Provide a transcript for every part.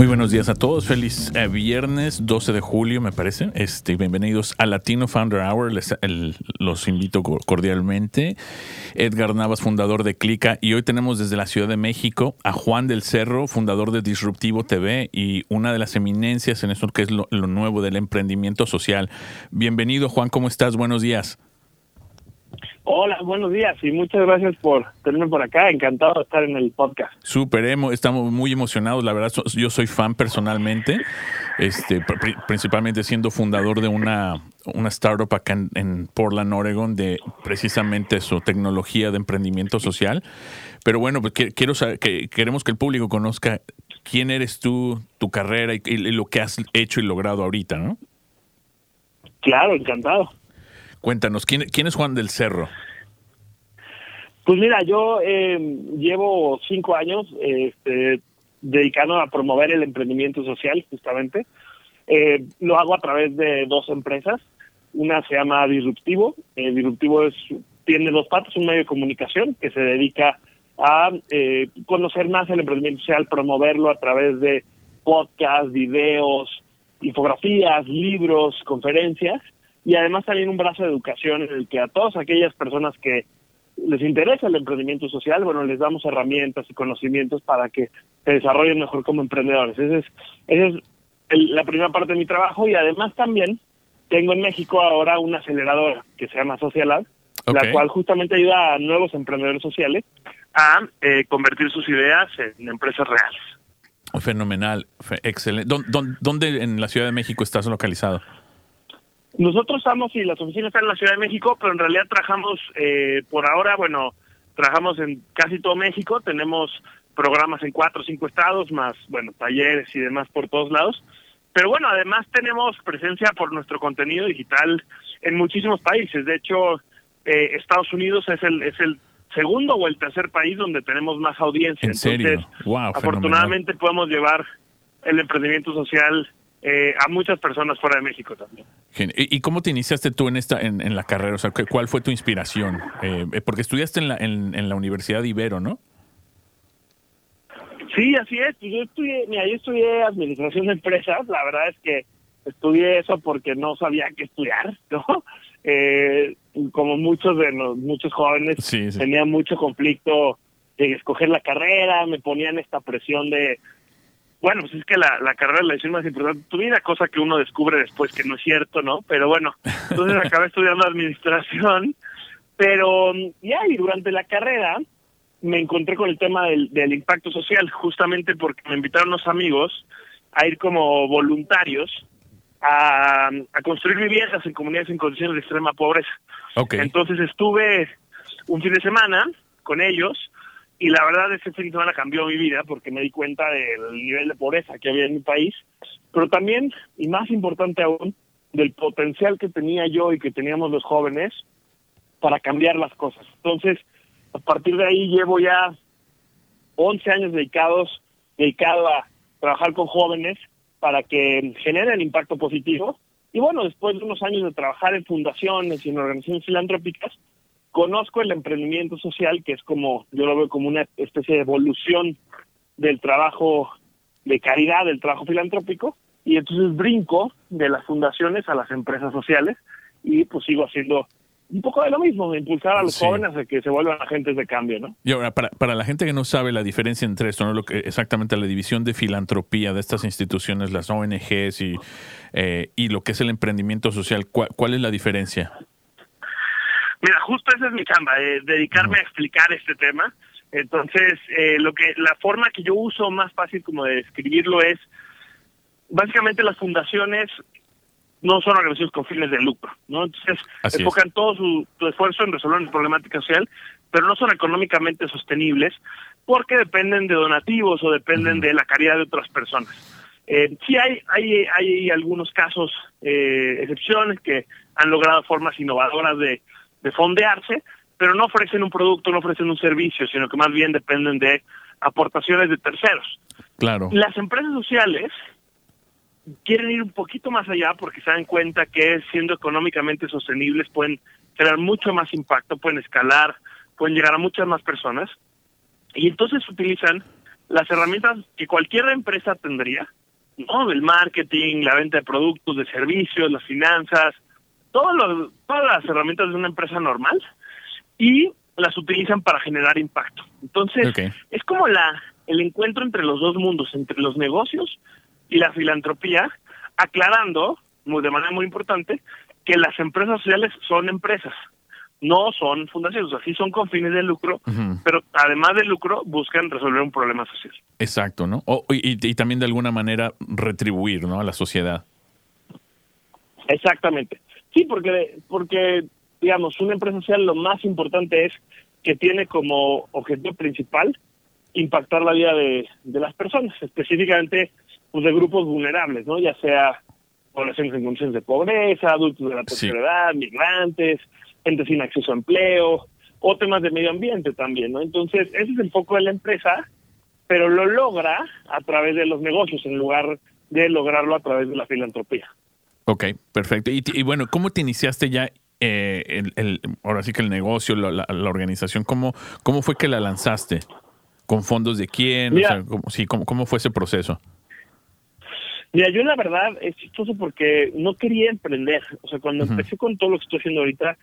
Muy buenos días a todos. Feliz eh, viernes 12 de julio, me parece. Este, bienvenidos a Latino Founder Hour. Les- los invito co- cordialmente. Edgar Navas, fundador de Clica. Y hoy tenemos desde la Ciudad de México a Juan del Cerro, fundador de Disruptivo TV y una de las eminencias en esto que es lo, lo nuevo del emprendimiento social. Bienvenido, Juan. ¿Cómo estás? Buenos días. Hola, buenos días y muchas gracias por tenerme por acá. Encantado de estar en el podcast. Súper emo, estamos muy emocionados, la verdad, yo soy fan personalmente, este, pr- pri- principalmente siendo fundador de una, una startup acá en, en Portland, Oregon, de precisamente su tecnología de emprendimiento social. Pero bueno, pues quiero saber, que queremos que el público conozca quién eres tú, tu carrera y, y lo que has hecho y logrado ahorita, ¿no? Claro, encantado. Cuéntanos, ¿quién, es Juan del Cerro? Pues mira, yo eh, llevo cinco años este, dedicado a promover el emprendimiento social, justamente. Eh, lo hago a través de dos empresas. Una se llama Disruptivo. Eh, Disruptivo es, tiene dos patas, un medio de comunicación que se dedica a eh, conocer más el emprendimiento social, promoverlo a través de podcasts, videos, infografías, libros, conferencias y además también un brazo de educación en el que a todas aquellas personas que les interesa el emprendimiento social, bueno, les damos herramientas y conocimientos para que se desarrollen mejor como emprendedores. Esa es, esa es el- la primera parte de mi trabajo y además también tengo en México ahora una aceleradora que se llama Social Lab, Ok. la cual justamente ayuda a nuevos emprendedores sociales a eh, convertir sus ideas en empresas reales. Fenomenal, fe- excelente. ¿Dó- dó- ¿Dónde en la Ciudad de México estás localizado? Nosotros estamos, y las oficinas están en la Ciudad de México, pero en realidad trabajamos, eh, por ahora, bueno, trabajamos en casi todo México, tenemos programas en cuatro o cinco estados, más, bueno, talleres y demás por todos lados. Pero bueno, además tenemos presencia por nuestro contenido digital en muchísimos países. De hecho, eh, Estados Unidos es el, es el segundo o el tercer país donde tenemos más audiencia. ¿En serio? Entonces, Wow, afortunadamente podemos llevar el emprendimiento social eh, a muchas personas fuera de México también. ¿Y cómo te iniciaste tú en esta en, en la carrera? O sea, ¿cu- ¿cuál fue tu inspiración? Eh, eh, porque estudiaste en la, en, en la Universidad de Ibero, ¿no? Sí, así es. Pues Yo estudié, mira, yo estudié administración de empresas. La verdad es que estudié eso porque no sabía qué estudiar, ¿no? Eh, como muchos de los muchos jóvenes Sí, sí. tenía mucho conflicto de escoger la carrera, me ponían esta presión de, bueno, pues es que la, la carrera es la decisión más importante de tu vida, cosa que uno descubre después que no es cierto, ¿no? Pero bueno, entonces acabé estudiando administración, pero ya, y durante la carrera me encontré con el tema del, del impacto social, justamente porque me invitaron unos amigos a ir como voluntarios a, a construir viviendas en comunidades en condiciones de extrema pobreza. Ok. Entonces estuve un fin de semana con ellos y la verdad ese fin de semana cambió mi vida porque me di cuenta del nivel de pobreza que había en mi país, pero también, y más importante aún, del potencial que tenía yo y que teníamos los jóvenes para cambiar las cosas. Entonces, a partir de ahí llevo ya 11 años dedicados, dedicado a trabajar con jóvenes para que generen impacto positivo. Y bueno, después de unos años de trabajar en fundaciones y en organizaciones filantrópicas, conozco el emprendimiento social, que es como, yo lo veo como una especie de evolución del trabajo de caridad, del trabajo filantrópico, y entonces brinco de las fundaciones a las empresas sociales y pues sigo haciendo un poco de lo mismo, de impulsar a los Sí. jóvenes a que se vuelvan agentes de cambio, ¿no? Y ahora, para, para la gente que no sabe la diferencia entre esto, ¿no? Lo que, exactamente la división de filantropía de estas instituciones, las ONGs y, eh, y lo que es el emprendimiento social, ¿cuál, cuál es la diferencia? Mira, justo esa es mi chamba, eh, dedicarme a explicar este tema. Entonces, eh, lo que la forma que yo uso más fácil como de describirlo es, básicamente las fundaciones no son organizaciones con fines de lucro, ¿no? Entonces, enfocan todo su, esfuerzo en resolver una problemática social, pero no son económicamente sostenibles porque dependen de donativos o dependen de la caridad de otras personas. Eh, sí hay, hay, hay algunos casos, eh, excepciones, que han logrado formas innovadoras de, de fondearse, pero no ofrecen un producto, no ofrecen un servicio, sino que más bien dependen de aportaciones de terceros. Claro. Las empresas sociales quieren ir un poquito más allá porque se dan cuenta que siendo económicamente sostenibles pueden crear mucho más impacto, pueden escalar, pueden llegar a muchas más personas y entonces utilizan las herramientas que cualquier empresa tendría, ¿no? El marketing, la venta de productos, de servicios, las finanzas, todos los, todas las herramientas de una empresa normal y las utilizan para generar impacto. Entonces, es como la el encuentro entre los dos mundos, entre los negocios y la filantropía, aclarando, muy, de manera muy importante, que las empresas sociales son empresas, no son fundaciones, así son con fines de lucro, pero además del lucro buscan resolver un problema social. Exacto, ¿no? y, y, también de alguna manera retribuir, ¿no? A la sociedad. Exactamente. Sí, porque, porque, digamos, una empresa social lo más importante es que tiene como objetivo principal impactar la vida de, de las personas, específicamente pues, de grupos vulnerables, ¿no? Ya sea poblaciones en condiciones de pobreza, adultos de la tercera edad, migrantes, gente sin acceso a empleo, o temas de medio ambiente también, ¿no? Entonces, ese es el foco de la empresa, pero lo logra a través de los negocios en lugar de lograrlo a través de la filantropía. Ok, perfecto. Y, bueno, ¿cómo te iniciaste ya eh, el, ahora sí que el negocio, la, organización, ¿cómo, ¿cómo fue que la lanzaste? ¿Con fondos de quién? sí, ¿cómo, ¿Cómo fue ese proceso? Mira, yo la verdad es chistoso porque no quería emprender. O sea, cuando empecé con todo lo que estoy haciendo ahorita,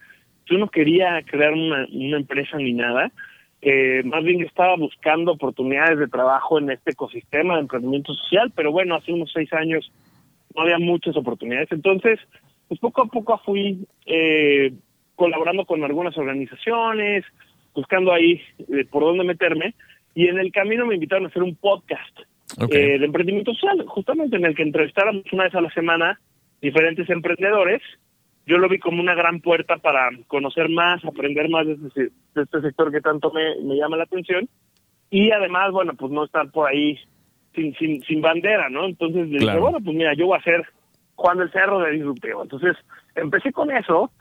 yo no quería crear una, una empresa ni nada. Eh, más bien estaba buscando oportunidades de trabajo en este ecosistema de emprendimiento social, pero bueno, hace unos seis años no había muchas oportunidades. Entonces, pues poco a poco fui eh, colaborando con algunas organizaciones, buscando ahí eh, por dónde meterme, y en el camino me invitaron a hacer un podcast eh, de emprendimiento social, justamente en el que entrevistáramos una vez a la semana diferentes emprendedores. Yo lo vi como una gran puerta para conocer más, aprender más de este, este sector que tanto me, me, llama la atención. Y además, bueno, pues no estar por ahí sin, sin, sin bandera, ¿no? Entonces le dije, bueno, pues mira, yo voy a ser Juan del Cerro de Disruptivo. Entonces empecé con eso.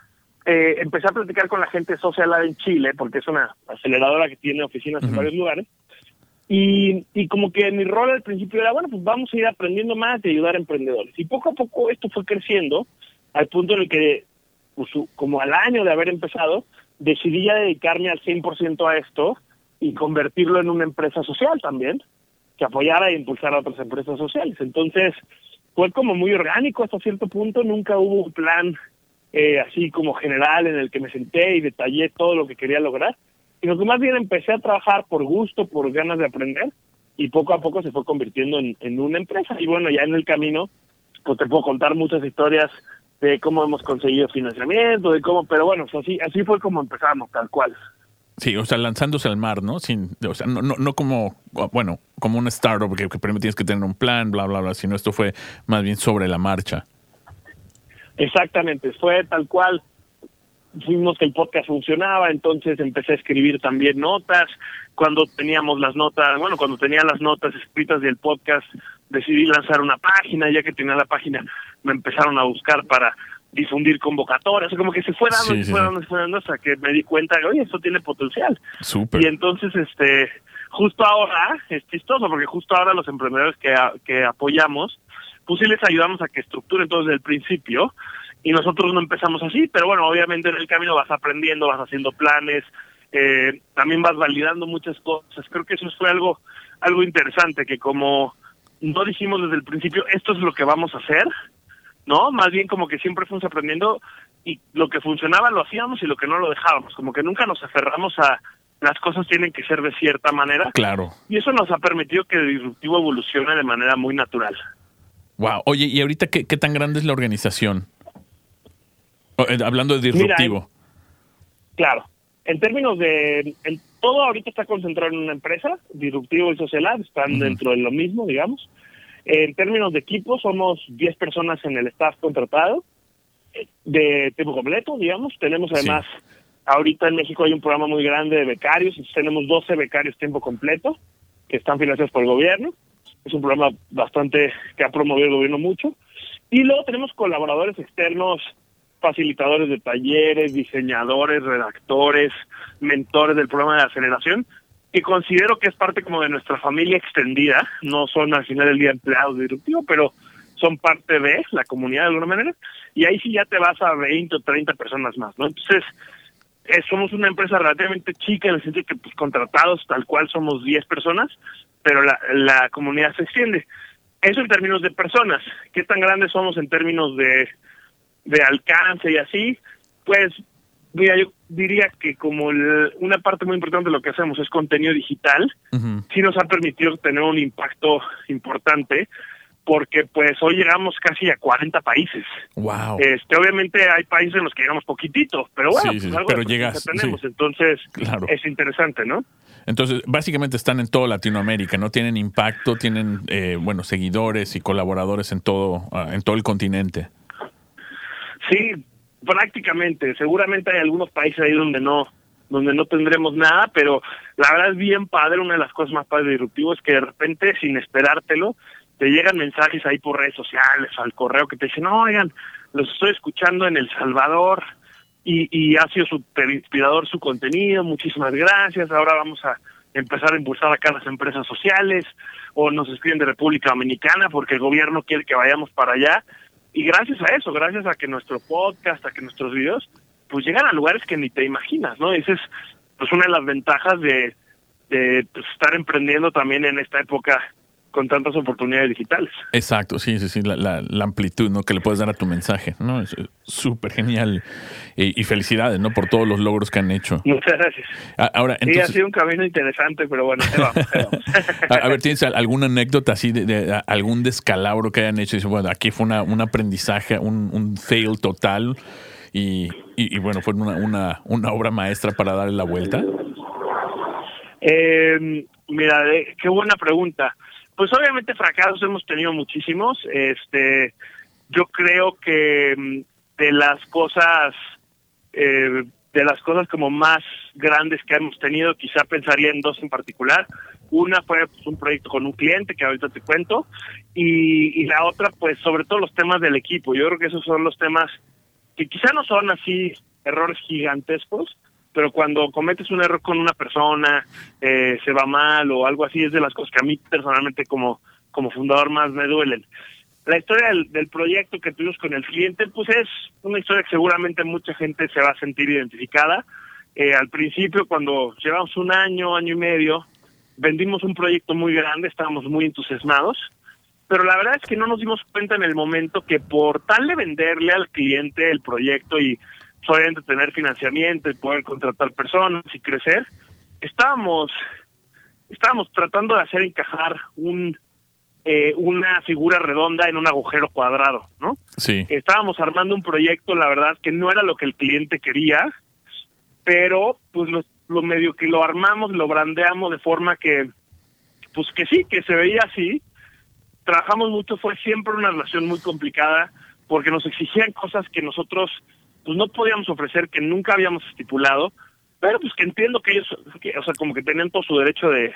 Eh, empecé a platicar con la gente Social en Chile, porque es una aceleradora que tiene oficinas en varios lugares. Y, y como que mi rol al principio era, bueno, pues vamos a ir aprendiendo más de ayudar a emprendedores. Y poco a poco esto fue creciendo al punto en el que, pues, como al año de haber empezado, decidí ya dedicarme al 100% a esto y convertirlo en una empresa social también, que apoyara e impulsara a otras empresas sociales. Entonces, fue como muy orgánico hasta cierto punto, nunca hubo un plan eh, así como general en el que me senté y detallé todo lo que quería lograr, sino que más bien empecé a trabajar por gusto, por ganas de aprender y poco a poco se fue convirtiendo en, una empresa. Y bueno, ya en el camino, pues te puedo contar muchas historias de cómo hemos conseguido financiamiento, de cómo, pero bueno, pues así, así fue como empezamos, tal cual. Sí, o sea, lanzándose al mar, ¿no? Sin, o sea, no, no, no como, bueno, como una startup que, que primero tienes que tener un plan, bla, bla, bla, sino esto fue más bien sobre la marcha. Exactamente, fue tal cual fuimos que el podcast funcionaba, entonces empecé a escribir también notas. Cuando teníamos las notas, bueno, cuando tenía las notas escritas del podcast, decidí lanzar una página, ya que tenía la página, me empezaron a buscar para difundir convocatorias, o como que se fue dando, se fue dando, se fue dando, hasta que me di cuenta que, oye, esto tiene potencial. Y entonces, este, justo ahora, es chistoso, porque justo ahora los emprendedores que, que apoyamos, pues sí les ayudamos a que estructuren todo desde el principio, y nosotros no empezamos así, pero bueno, obviamente en el camino vas aprendiendo, vas haciendo planes, eh, también vas validando muchas cosas. Creo que eso fue algo, algo interesante, que como no dijimos desde el principio, esto es lo que vamos a hacer, ¿no? Más bien como que siempre fuimos aprendiendo y lo que funcionaba lo hacíamos y lo que no lo dejábamos, como que nunca nos aferramos a las cosas tienen que ser de cierta manera. Claro. Y eso nos ha permitido que el disruptivo evolucione de manera muy natural. Wow. Oye, ¿y ahorita qué, qué tan grande es la organización? Eh, hablando de disruptivo. claro. En términos de... todo ahorita está concentrado en una empresa, disruptivo y social, están dentro de lo mismo, digamos. En términos de equipo, somos 10 personas en el staff contratado. de tiempo completo, digamos. Tenemos además, ahorita en México hay un programa muy grande de becarios, tenemos 12 becarios tiempo completo que están financiados por el gobierno. Es un programa bastante que ha promovido el gobierno mucho. Y luego tenemos colaboradores externos, facilitadores de talleres, diseñadores, redactores, mentores del programa de aceleración, que considero que es parte como de nuestra familia extendida. No son al final del día empleados directivos, pero son parte de la comunidad de alguna manera. Y ahí sí ya te vas a 20 o 30 personas más, ¿no? Entonces, eh, somos una empresa relativamente chica en el sentido que pues contratados tal cual somos 10 personas, pero la, la comunidad se extiende. Eso en términos de personas. ¿Qué tan grandes somos en términos de, de alcance y así? Pues, mira, yo diría que como una parte muy importante de lo que hacemos es contenido digital, sí nos ha permitido tener un impacto importante porque pues hoy llegamos casi a 40 países. Wow. Este, obviamente hay países en los que llegamos poquitito, pero bueno, sí, sí, pues algo pero de llegas, tenemos, sí. entonces Claro. es interesante, ¿no? Entonces, básicamente están en toda Latinoamérica, ¿no? Tienen impacto, tienen, eh, bueno, seguidores y colaboradores en todo, ah, en todo el continente. Sí, prácticamente. Seguramente hay algunos países ahí donde no donde no tendremos nada, pero la verdad es bien padre. Una de las cosas más padres de es que de repente, sin esperártelo, te llegan mensajes ahí por redes sociales, al correo, que te dicen, no, oigan, los estoy escuchando en El Salvador y, y ha sido súper inspirador su contenido, muchísimas gracias, ahora vamos a empezar a impulsar acá las empresas sociales, o nos escriben de República Dominicana porque el gobierno quiere que vayamos para allá. Y gracias a eso, gracias a que nuestro podcast, a que nuestros videos, pues llegan a lugares que ni te imaginas, ¿no? Esa es pues una de las ventajas de, de pues, estar emprendiendo también en esta época con tantas oportunidades digitales. Exacto, sí, sí, sí, la, la, la amplitud ¿no? que le puedes dar a tu mensaje, ¿no? Es eh, súper genial. Y, y felicidades, ¿no? Por todos los logros que han hecho. Muchas gracias. Ahora, Sí, ha sido un camino interesante, pero bueno, ahí vamos, ahí vamos. a, ver, ¿tienes al- alguna anécdota así de, algún descalabro que hayan hecho? Y dices, bueno, aquí fue una, un aprendizaje, un, un fail total y, y, y bueno, fue una, una, una obra maestra para darle la vuelta. Eh, mira, qué buena pregunta. Pues obviamente fracasos hemos tenido muchísimos. Este, yo creo que mm, de las cosas, eh, de las cosas como más grandes que hemos tenido, quizá pensaría en dos en particular. Una fue pues, un proyecto con un cliente que ahorita te cuento y, y la otra, pues sobre todo los temas del equipo. Yo creo que esos son los temas que quizá no son así errores gigantescos, pero cuando cometes un error con una persona, eh, se va mal o algo así, es de las cosas que a mí personalmente como, como fundador más me duelen. La historia del, proyecto que tuvimos con el cliente, pues es una historia que seguramente mucha gente se va a sentir identificada. Eh, al principio, cuando llevamos un año, año y medio, vendimos un proyecto muy grande, estábamos muy entusiasmados, pero la verdad es que no nos dimos cuenta en el momento que por tal de venderle al cliente el proyecto y obviamente tener financiamiento y poder contratar personas y crecer, estábamos estábamos tratando de hacer encajar un eh, una figura redonda en un agujero cuadrado, ¿no? Sí, Estábamos armando un proyecto, la verdad que no era lo que el cliente quería, pero pues lo, lo medio que lo armamos, lo brandeamos de forma que pues que sí, que se veía así. Trabajamos mucho, fue siempre una relación muy complicada porque nos exigían cosas que nosotros pues no podíamos ofrecer, que nunca habíamos estipulado, pero pues que entiendo que ellos, o sea, como que tenían todo su derecho de,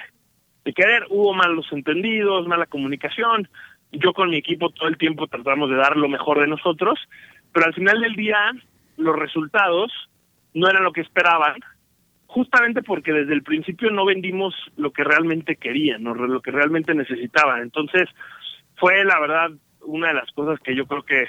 de querer. Hubo malos entendidos, mala comunicación. Yo con mi equipo todo el tiempo tratamos de dar lo mejor de nosotros, pero al final del día los resultados no eran lo que esperaban, justamente porque desde el principio no vendimos lo que realmente querían, o lo que realmente necesitaban. Entonces, fue la verdad una de las cosas que yo creo que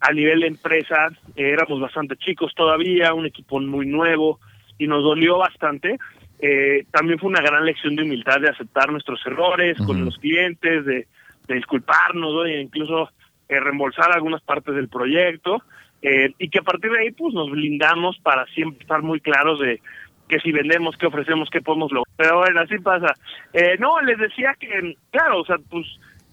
a nivel de empresa eh, éramos bastante chicos todavía, un equipo muy nuevo y nos dolió bastante. Eh, también fue una gran lección de humildad de aceptar nuestros errores con los clientes, de, de disculparnos, ¿no? e incluso eh, reembolsar algunas partes del proyecto eh, y que a partir de ahí pues nos blindamos para siempre estar muy claros de que si vendemos, qué ofrecemos, qué podemos lograr. Pero bueno, así pasa. Eh, no, les decía que, claro, o sea, pues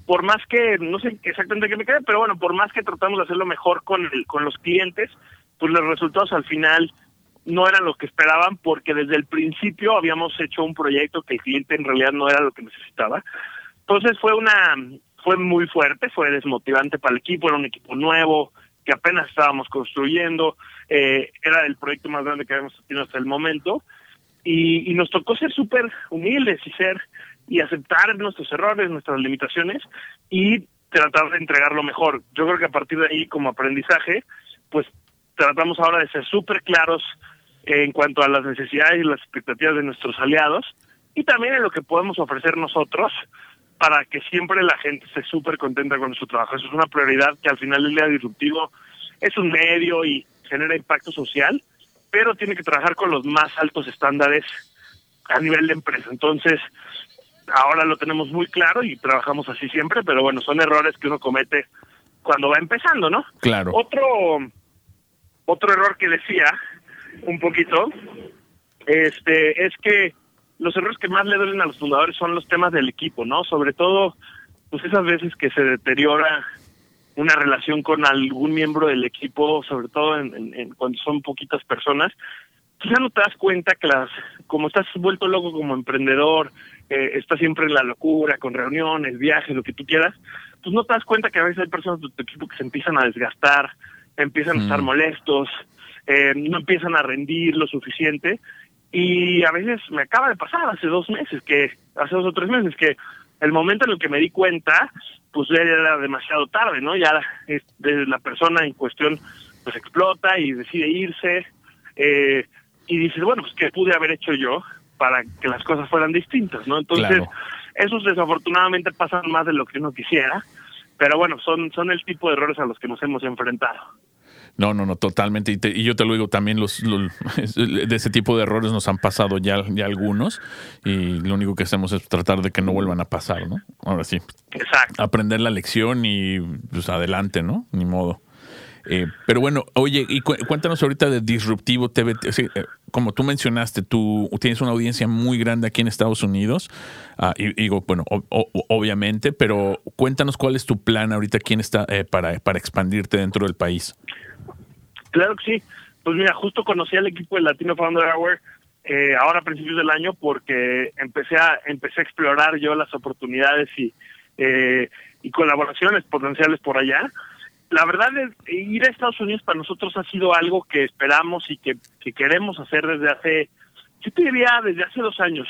por más que, no sé exactamente qué me queda, pero bueno, por más que tratamos de hacerlo mejor con, el, con los clientes, pues los resultados al final no eran lo que esperaban porque desde el principio habíamos hecho un proyecto que el cliente en realidad no era lo que necesitaba. Entonces fue una, fue muy fuerte, fue desmotivante para el equipo, era un equipo nuevo, que apenas estábamos construyendo, eh, era el proyecto más grande que habíamos tenido hasta el momento, y, y nos tocó ser súper humildes y ser y aceptar nuestros errores, nuestras limitaciones y tratar de entregar lo mejor. Yo creo que a partir de ahí, como aprendizaje, pues tratamos ahora de ser súper claros en cuanto a las necesidades y las expectativas de nuestros aliados y también en lo que podemos ofrecer nosotros para que siempre la gente esté súper contenta con nuestro trabajo. Eso es una prioridad que al final del día disruptivo es un medio y genera impacto social, pero tiene que trabajar con los más altos estándares a nivel de empresa. Entonces, ahora lo tenemos muy claro y trabajamos así siempre, pero bueno, son errores que uno comete cuando va empezando, ¿no? Claro. Otro, otro error que decía un poquito, este, es que los errores que más le duelen a los fundadores son los temas del equipo, ¿no? Sobre todo, pues esas veces que se deteriora una relación con algún miembro del equipo, sobre todo en, cuando son poquitas personas, ya no te das cuenta que las, como estás vuelto loco como emprendedor, eh, estás siempre en la locura, con reuniones, viajes, lo que tú quieras, pues no te das cuenta que a veces hay personas de tu equipo que se empiezan a desgastar, empiezan a estar Mm. molestos, eh, no empiezan a rendir lo suficiente. Y a veces me acaba de pasar hace dos meses, que hace dos o tres meses, que el momento en el que me di cuenta, pues ya era demasiado tarde, ¿no? Ya la persona en cuestión pues explota y decide irse. Eh, y dices, bueno, pues ¿qué pude haber hecho yo para que las cosas fueran distintas, ¿no? Entonces, Claro. esos desafortunadamente pasan más de lo que uno quisiera, pero bueno, son, son el tipo de errores a los que nos hemos enfrentado. No, no, no, totalmente. Y, te- y yo te lo digo también, los, los- de ese tipo de errores nos han pasado ya, ya algunos y lo único que hacemos es tratar de que no vuelvan a pasar, ¿no? Ahora sí, Exacto. aprender la lección y pues adelante, ¿no? Ni modo. Eh, pero bueno, oye, y cu- cuéntanos ahorita de Disruptivo TV. Sí, eh, como tú mencionaste, tú tienes una audiencia muy grande aquí en Estados Unidos. Ah, y digo, bueno, o- obviamente, pero cuéntanos cuál es tu plan ahorita, quién está eh, para, para expandirte dentro del país. Claro que sí. Pues mira, justo conocí al equipo del Latino Founder Hour eh, ahora a principios del año porque empecé a empecé a explorar yo las oportunidades y eh, y colaboraciones potenciales por allá. La verdad es ir a Estados Unidos para nosotros ha sido algo que esperamos y que, que queremos hacer desde hace, yo te diría desde hace dos años.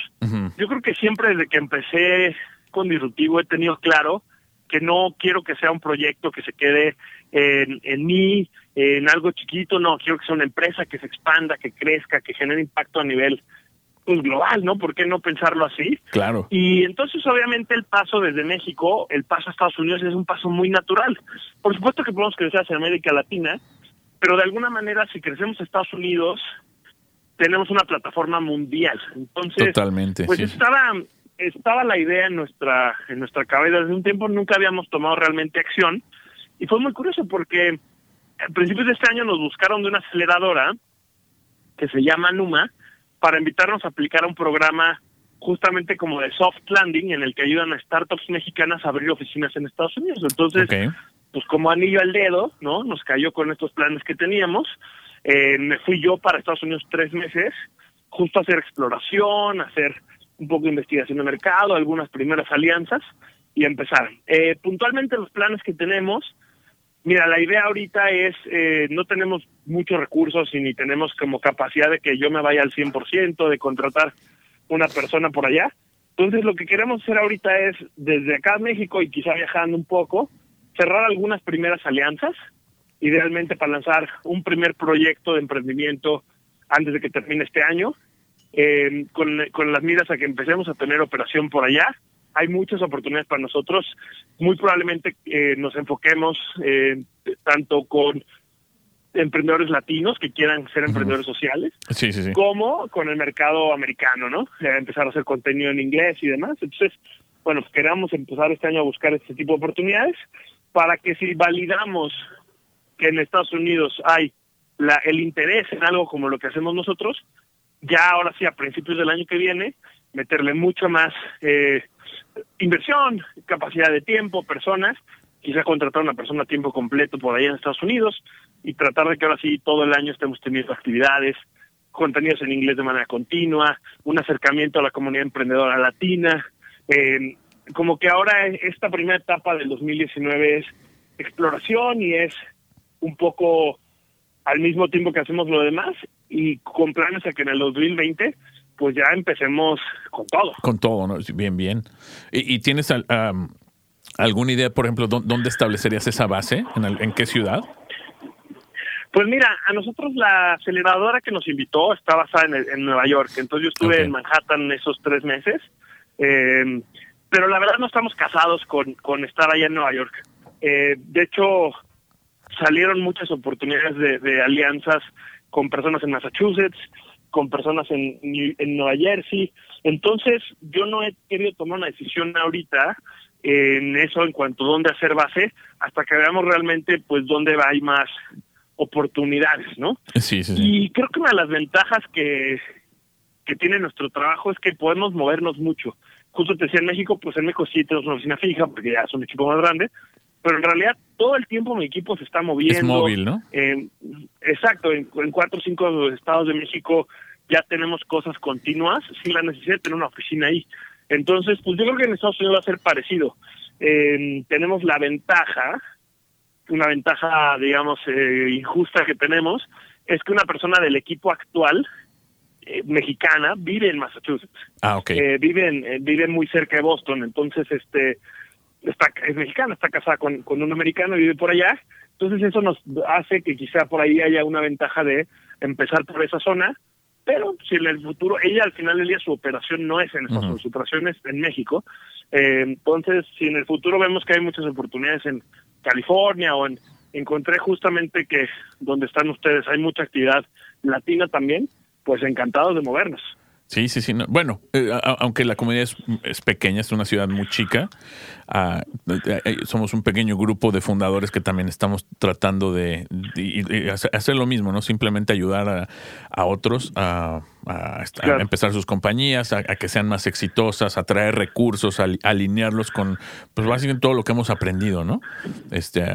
Yo creo que siempre desde que empecé con Disruptivo he tenido claro que no quiero que sea un proyecto que se quede en, en mí, en algo chiquito, no, quiero que sea una empresa que se expanda, que crezca, que genere impacto a nivel pues, global, ¿no? ¿Por qué no pensarlo así? Claro. Y entonces, obviamente, el paso desde México, el paso a Estados Unidos es un paso muy natural. Por supuesto que podemos crecer hacia América Latina, pero de alguna manera, si crecemos a Estados Unidos, tenemos una plataforma mundial. Entonces, Totalmente. pues sí, estaba estaba la idea en nuestra en nuestra cabeza desde un tiempo nunca habíamos tomado realmente acción y fue muy curioso porque a principios de este año nos buscaron de una aceleradora que se llama Numa para invitarnos a aplicar un programa justamente como de soft landing en el que ayudan a startups mexicanas a abrir oficinas en Estados Unidos. Entonces, pues como anillo al dedo, ¿no? Nos cayó con estos planes que teníamos. Eh, me fui yo para Estados Unidos tres meses, justo a hacer exploración, a hacer un poco de investigación de mercado, algunas primeras alianzas y empezar. Eh, puntualmente los planes que tenemos, mira, la idea ahorita es, eh, no tenemos muchos recursos y ni tenemos como capacidad de que yo me vaya al 100%, de contratar una persona por allá. Entonces lo que queremos hacer ahorita es, desde acá a México y quizá viajando un poco, cerrar algunas primeras alianzas, idealmente para lanzar un primer proyecto de emprendimiento antes de que termine este año, eh, con, con las miras a que empecemos a tener operación por allá. Hay muchas oportunidades para nosotros. Muy probablemente eh, nos enfoquemos eh, tanto con emprendedores latinos que quieran ser emprendedores sociales, Sí, sí, sí. como con el mercado americano, ¿no? Eh, empezar a hacer contenido en inglés y demás. Entonces, bueno, pues queremos empezar este año a buscar este tipo de oportunidades para que si validamos que en Estados Unidos hay la, el interés en algo como lo que hacemos nosotros, ya ahora sí a principios del año que viene, meterle mucho más eh, inversión, capacidad de tiempo, personas, quizá contratar a una persona a tiempo completo por ahí en Estados Unidos y tratar de que ahora sí todo el año estemos teniendo actividades, contenidos en inglés de manera continua, un acercamiento a la comunidad emprendedora latina. eh, como que ahora esta primera etapa del 2019 es exploración y es un poco al mismo tiempo que hacemos lo demás y con planes a que en el 2020 pues ya empecemos con todo. Con todo, ¿no? Bien, bien. ¿Y, tienes alguna idea, por ejemplo, dónde establecerías esa base? ¿En, en qué ciudad? Pues mira, a nosotros la aceleradora que nos invitó está basada en, Nueva York. Entonces yo estuve en Manhattan esos tres meses. Eh, pero la verdad no estamos casados con, con estar allá en Nueva York. Eh, de hecho, salieron muchas oportunidades de, alianzas con personas en Massachusetts, con personas en, en Nueva Jersey. Entonces, yo no he querido tomar una decisión ahorita en eso en cuanto a dónde hacer base, hasta que veamos realmente pues dónde hay más oportunidades, ¿no? Sí, sí, sí. Y creo que una de las ventajas que, que tiene nuestro trabajo es que podemos movernos mucho. Justo te decía en México, pues en México sí tenemos una oficina fija, porque ya es un equipo más grande, pero en realidad todo el tiempo mi equipo se está moviendo. Es móvil, ¿no? exacto, en, cuatro o cinco estados de México ya tenemos cosas continuas sin la necesidad de tener una oficina ahí. Entonces, pues yo creo que en Estados Unidos va a ser parecido. tenemos la ventaja, una ventaja, digamos, eh, injusta que tenemos, es que una persona del equipo actual eh, mexicana vive en Massachusetts. Ah, ok. Eh, vive, vive muy cerca de Boston, entonces este está, es mexicana, está casada con, con un americano y vive por allá. Entonces eso nos hace que quizá por ahí haya una ventaja de empezar por esa zona, pero si en el futuro, ella al final del día su operación no es en Estados Unidos, su operación es en México. Eh, entonces, si en el futuro vemos que hay muchas oportunidades en California o en, encontré justamente que donde están ustedes hay mucha actividad latina también, pues encantados de movernos. Sí, sí, sí. Bueno, eh, aunque la comunidad es, pequeña, es una ciudad muy chica, ah, eh, eh, somos un pequeño grupo de fundadores que también estamos tratando de, hacer lo mismo, ¿no? Simplemente ayudar a, otros a, empezar sus compañías, a, que sean más exitosas, a traer recursos, a, alinearlos con, pues básicamente todo lo que hemos aprendido, ¿no? Este,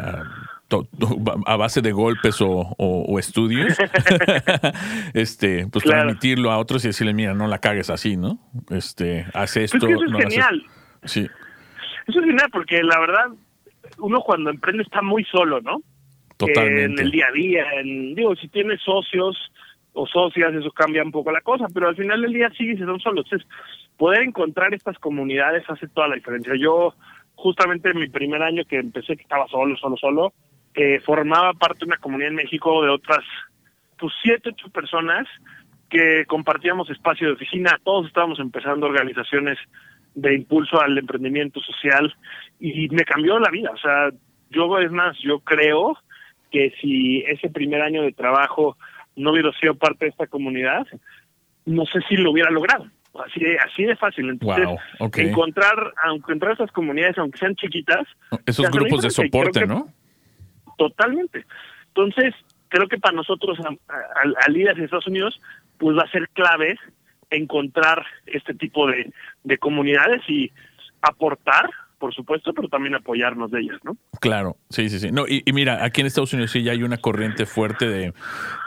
a base de golpes o, estudios, este, pues transmitirlo a otros y decirle, mira, no la cagues así, ¿no? Este, hace pues esto. eso es genial. Sí. Eso es genial porque la verdad, uno cuando emprende está muy solo, ¿no? Totalmente. en el día a día, en, digo, si tienes socios o socias, eso cambia un poco la cosa, pero al final del día sí se son solos. Entonces, poder encontrar estas comunidades hace toda la diferencia. Yo, justamente en mi primer año que empecé, que estaba solo, solo, solo, eh, formaba parte de una comunidad en México de otras pues siete, ocho personas que compartíamos espacio de oficina, todos estábamos empezando organizaciones de impulso al emprendimiento social y me cambió la vida, o sea, yo es más, yo creo que si ese primer año de trabajo no hubiera sido parte de esta comunidad, no sé si lo hubiera logrado. Así de, así de fácil. Entonces, encontrar, encontrar esas comunidades, aunque sean chiquitas. Esos grupos de soporte, ¿no? Totalmente. Entonces, creo que para nosotros, al líder de Estados Unidos, pues va a ser clave encontrar este tipo de comunidades y aportar por supuesto, pero también apoyarnos de ellas, ¿no? Claro, sí, sí, sí. No, y, mira, aquí en Estados Unidos sí ya hay una corriente fuerte de,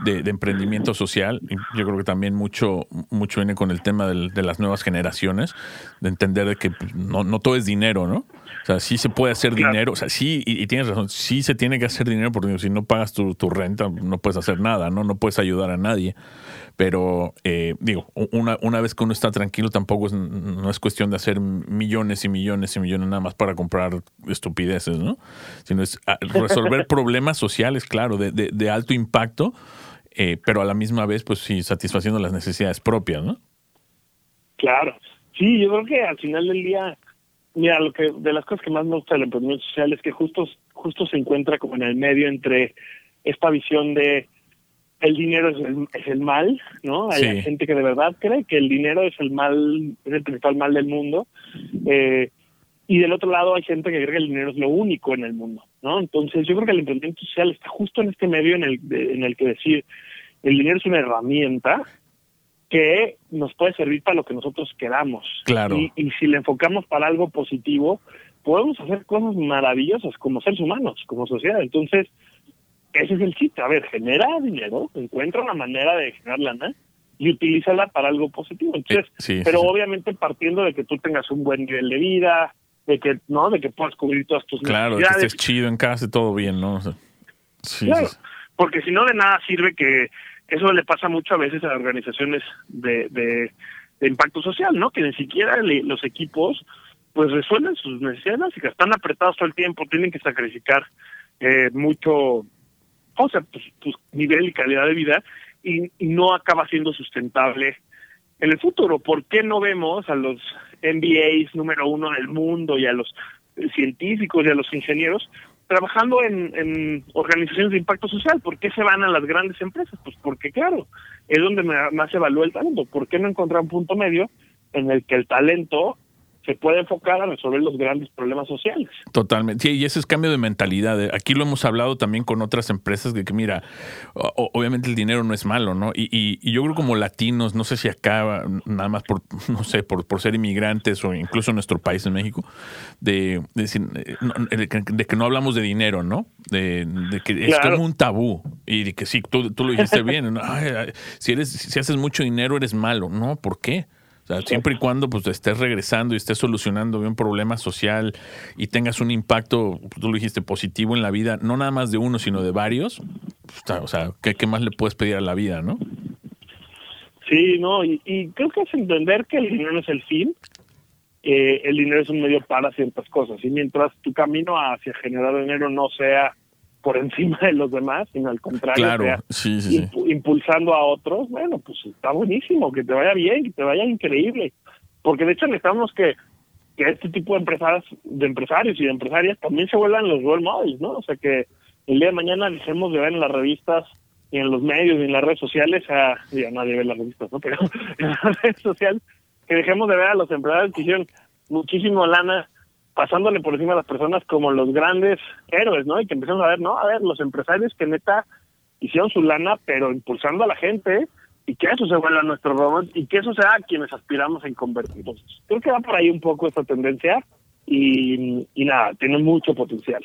de, emprendimiento social. Yo creo que también mucho, mucho viene con el tema de las nuevas generaciones, de entender de que pues, no, no todo es dinero, ¿no? O sea, sí se puede hacer dinero, o sea, sí, y, tienes razón, sí se tiene que hacer dinero porque si no pagas tu, tu, renta no puedes hacer nada, ¿no? No puedes ayudar a nadie. Pero, eh, digo, una, una vez que uno está tranquilo tampoco es, no es cuestión de hacer millones y millones y millones nada más para comprar estupideces, ¿no? Sino es ah, resolver problemas sociales, claro, de, de, de alto impacto, eh, pero a la misma vez, pues sí, satisfaciendo las necesidades propias, ¿no? Claro. Sí, yo creo que al final del día Mira, lo que de las cosas que más me gusta del emprendimiento social es que justo justo se encuentra como en el medio entre esta visión de el dinero es el, es el mal, ¿no? Hay gente que de verdad cree que el dinero es el mal, es el principal mal del mundo. Eh, y del otro lado hay gente que cree que el dinero es lo único en el mundo, ¿no? Entonces yo creo que el emprendimiento social está justo en este medio en el, en el que decir el dinero es una herramienta que nos puede servir para lo que nosotros queramos. Claro. Y, si le enfocamos para algo positivo, podemos hacer cosas maravillosas como seres humanos, como sociedad. Entonces, ese es el chiste. A ver, genera dinero, encuentra una manera de generar lana y utilízala para algo positivo. Entonces, pero obviamente partiendo de que tú tengas un buen nivel de vida, de que no, de que puedas cubrir todas tus claro, necesidades. Claro, que estés chido en casa, todo bien, ¿no? claro, porque si no de nada sirve que eso le pasa mucho a veces a organizaciones de, de, impacto social, ¿no? Que ni siquiera los equipos pues resuelven sus necesidades básicas, están apretados todo el tiempo, tienen que sacrificar eh, mucho, o sea, pues, pues, nivel y calidad de vida y, no acaba siendo sustentable en el futuro. ¿Por qué no vemos a los MBAs número uno del mundo y a los científicos y a los ingenieros trabajando en, organizaciones de impacto social. ¿Por qué se van a las grandes empresas? Pues porque, claro, es donde más se evalúa el talento. ¿Por qué no encontrar un punto medio en el que el talento se puede enfocar a resolver los grandes problemas sociales. Totalmente. Sí, y ese es cambio de mentalidad. ¿eh? Aquí lo hemos hablado también con otras empresas de que, mira, obviamente el dinero no es malo, ¿no? Y, y, yo creo como latinos, no sé si acá, nada más por, no sé, por, por ser inmigrantes o incluso en nuestro país, en México, de, de, que no hablamos de dinero, ¿no? De, que es como un tabú. Y de que sí, tú, tú lo dijiste bien. si, eres, si haces mucho dinero, eres malo. No, ¿por qué? O sea, siempre y cuando pues estés regresando y estés solucionando un problema social y tengas un impacto, tú lo dijiste, positivo en la vida, no nada más de uno, sino de varios, pues, o sea, ¿qué, más le puedes pedir a la vida, no? Sí, no, y, creo que es entender que el dinero no es el fin, eh, el dinero es un medio para ciertas cosas, y mientras tu camino hacia generar dinero no sea por encima de los demás, sino al contrario, impulsando a otros, bueno, pues está buenísimo, que te vaya bien, que te vaya increíble. Porque de hecho necesitamos que, que este tipo de empresarios, de empresarios y de empresarias también se vuelvan los role models, ¿no? O sea, que el día de mañana dejemos de ver en las revistas y en los medios y en las redes sociales a, ya nadie ve las revistas, ¿no? Pero en las redes sociales, que dejemos de ver a los empresarios que hicieron muchísimo lana pasándole por encima a las personas como los grandes héroes, ¿no? Y que empecemos a ver, ¿no? A ver, los empresarios que neta hicieron su lana, pero impulsando a la gente y que eso se vuelva nuestro robot y que eso sea quienes aspiramos en convertirnos. Creo que va por ahí un poco esta tendencia y, y nada, tiene mucho potencial.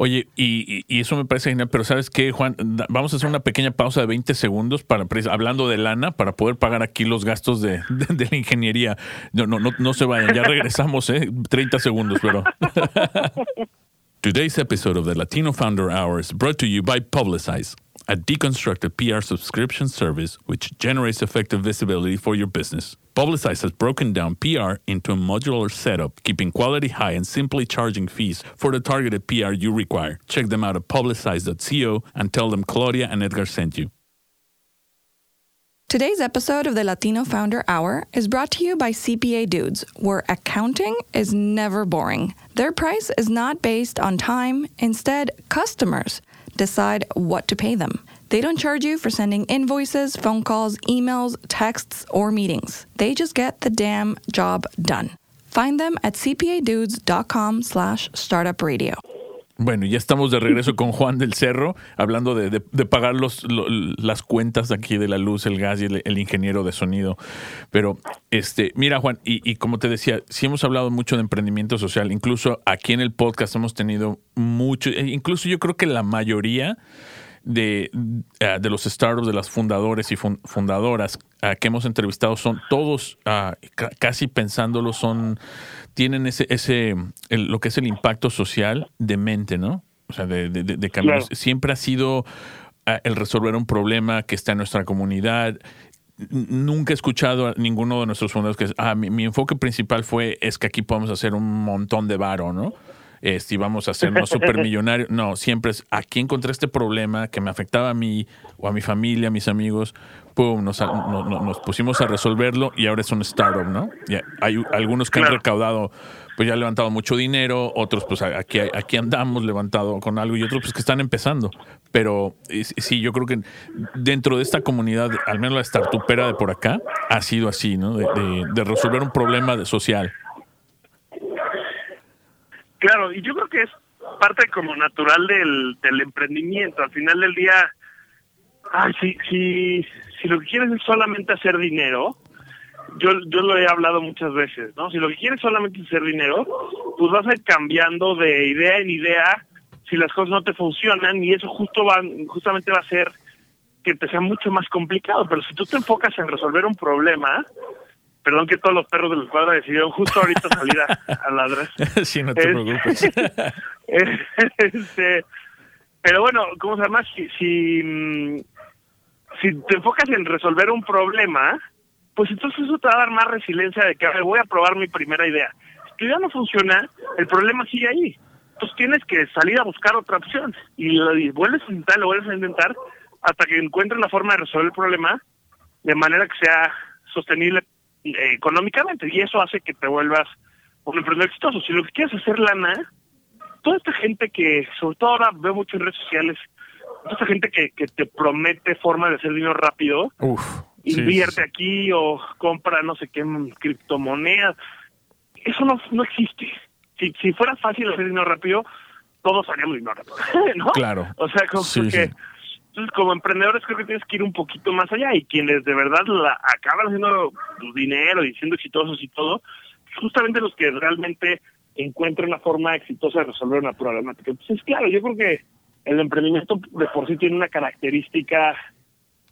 Oye, y, eso me parece genial, pero ¿sabes qué, Juan? Vamos a hacer una pequeña pausa de 20 segundos para hablando de lana para poder pagar aquí los gastos de, la ingeniería. No, no, no, no se vayan, ya regresamos, ¿eh? 30 segundos, pero. Today's episode of the Latino Founder Hour is brought to you by Publicize. A deconstructed PR subscription service which generates effective visibility for your business. Publicize has broken down PR into a modular setup, keeping quality high and simply charging fees for the targeted PR you require. Check them out at publicize.co and tell them Claudia and Edgar sent you. Today's episode of the Latino Founder Hour is brought to you by CPA Dudes, where accounting is never boring. Their price is not based on time, instead, customers decide what to pay them. They don't charge you for sending invoices, phone calls, emails, texts, or meetings. They just get the damn job done. Find them at cpadudes.com slash startupradio. Bueno, ya estamos de regreso con Juan del Cerro, hablando de, de, de pagar los, lo, las cuentas aquí de la luz, el gas y el, ingeniero de sonido. Pero, este, mira, Juan, y, y, como te decía, sí hemos hablado mucho de emprendimiento social. Incluso aquí en el podcast hemos tenido mucho, e incluso yo creo que la mayoría de, uh, de los startups, de las fundadores y fun fundadoras que hemos entrevistado son todos, uh, casi pensándolo, son tienen ese, ese lo que es el impacto social de mente, ¿no? O sea, de, de, de cambios. Siempre ha sido uh, el resolver un problema que está en nuestra comunidad. Nunca he escuchado a ninguno de nuestros fundadores que ah, mi, mi, enfoque principal fue es que aquí podemos hacer un montón de varo, ¿no? Este, vamos a hacernos supermillonarios. No, siempre es aquí encontré este problema que me afectaba a mí o a mi familia, a mis amigos nos, nos, pusimos a resolverlo y ahora es un startup, ¿no? hay algunos que han recaudado, pues ya han levantado mucho dinero, otros pues aquí, aquí andamos levantado con algo y otros pues que están empezando. Pero sí, yo creo que dentro de esta comunidad, al menos la startupera de por acá, ha sido así, ¿no? De, resolver un problema social. Claro, y yo creo que es parte como natural del, emprendimiento. Al final del día, sí, sí, si lo que quieres es solamente hacer dinero, yo, yo lo he hablado muchas veces, ¿no? Si lo que quieres solamente hacer dinero, pues vas a ir cambiando de idea en idea si las cosas no te funcionan y eso justo va, justamente va a hacer que te sea mucho más complicado. Pero si tú te enfocas en resolver un problema, perdón que todos los perros del cuadro decidieron justo ahorita salir a, ladrar. sí, no te preocupes. este, pero bueno, ¿cómo se llama? Si, si, mm, si te enfocas en resolver un problema, pues entonces eso te va a dar más resiliencia de que a ver, voy a probar mi primera idea. Si tu idea no funciona, el problema sigue ahí. Entonces tienes que salir a buscar otra opción y, lo, y vuelves a intentar, lo vuelves a intentar hasta que encuentres la forma de resolver el problema de manera que sea sostenible eh, económicamente y eso hace que te vuelvas un emprendedor exitoso. Si lo que quieres es hacer lana, toda esta gente que, sobre todo ahora veo mucho en redes sociales, toda esta gente que, que te promete forma de hacer dinero rápido, Uf. invierte sí, sí. aquí o compra no sé qué criptomonedas, eso no, no existe. Si, si fuera fácil hacer dinero rápido, todos haríamos dinero rápido, ¿no? Claro. O sea, como Sí, que... Entonces, como emprendedores creo que tienes que ir un poquito más allá y quienes de verdad la, acaban haciendo su dinero y siendo exitosos y todo, justamente los que realmente encuentran una forma exitosa de resolver una problemática. Entonces, claro, yo creo que el emprendimiento de por sí tiene una característica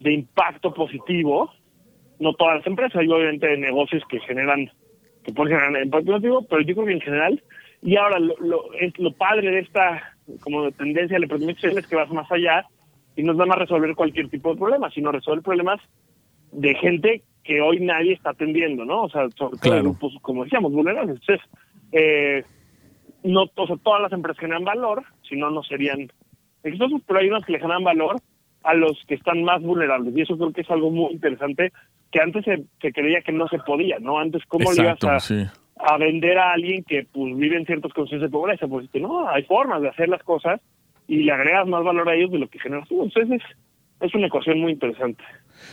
de impacto positivo. No todas las empresas, hay obviamente negocios que generan, que pueden generar impacto positivo, pero yo creo que en general, y ahora lo, lo, es lo padre de esta como tendencia del emprendimiento es que vas más allá y no es nada más resolver cualquier tipo de problema, sino resolver problemas de gente que hoy nadie está atendiendo, ¿no? O sea, sobre Claro. grupos, como decíamos, vulnerables. Entonces, eh, no, o sea, todas las empresas generan valor, si no, no serían exitosos, pero hay unas que le generan valor a los que están más vulnerables. Y eso creo que es algo muy interesante, que antes se, se creía que no se podía, ¿no? Antes, ¿cómo le ibas Exacto, a, sí. a vender a alguien que pues vive en ciertas condiciones de pobreza? Pues no, hay formas de hacer las cosas y le agregas más valor a ellos de lo que generas tú. Entonces, es, es una ecuación muy interesante.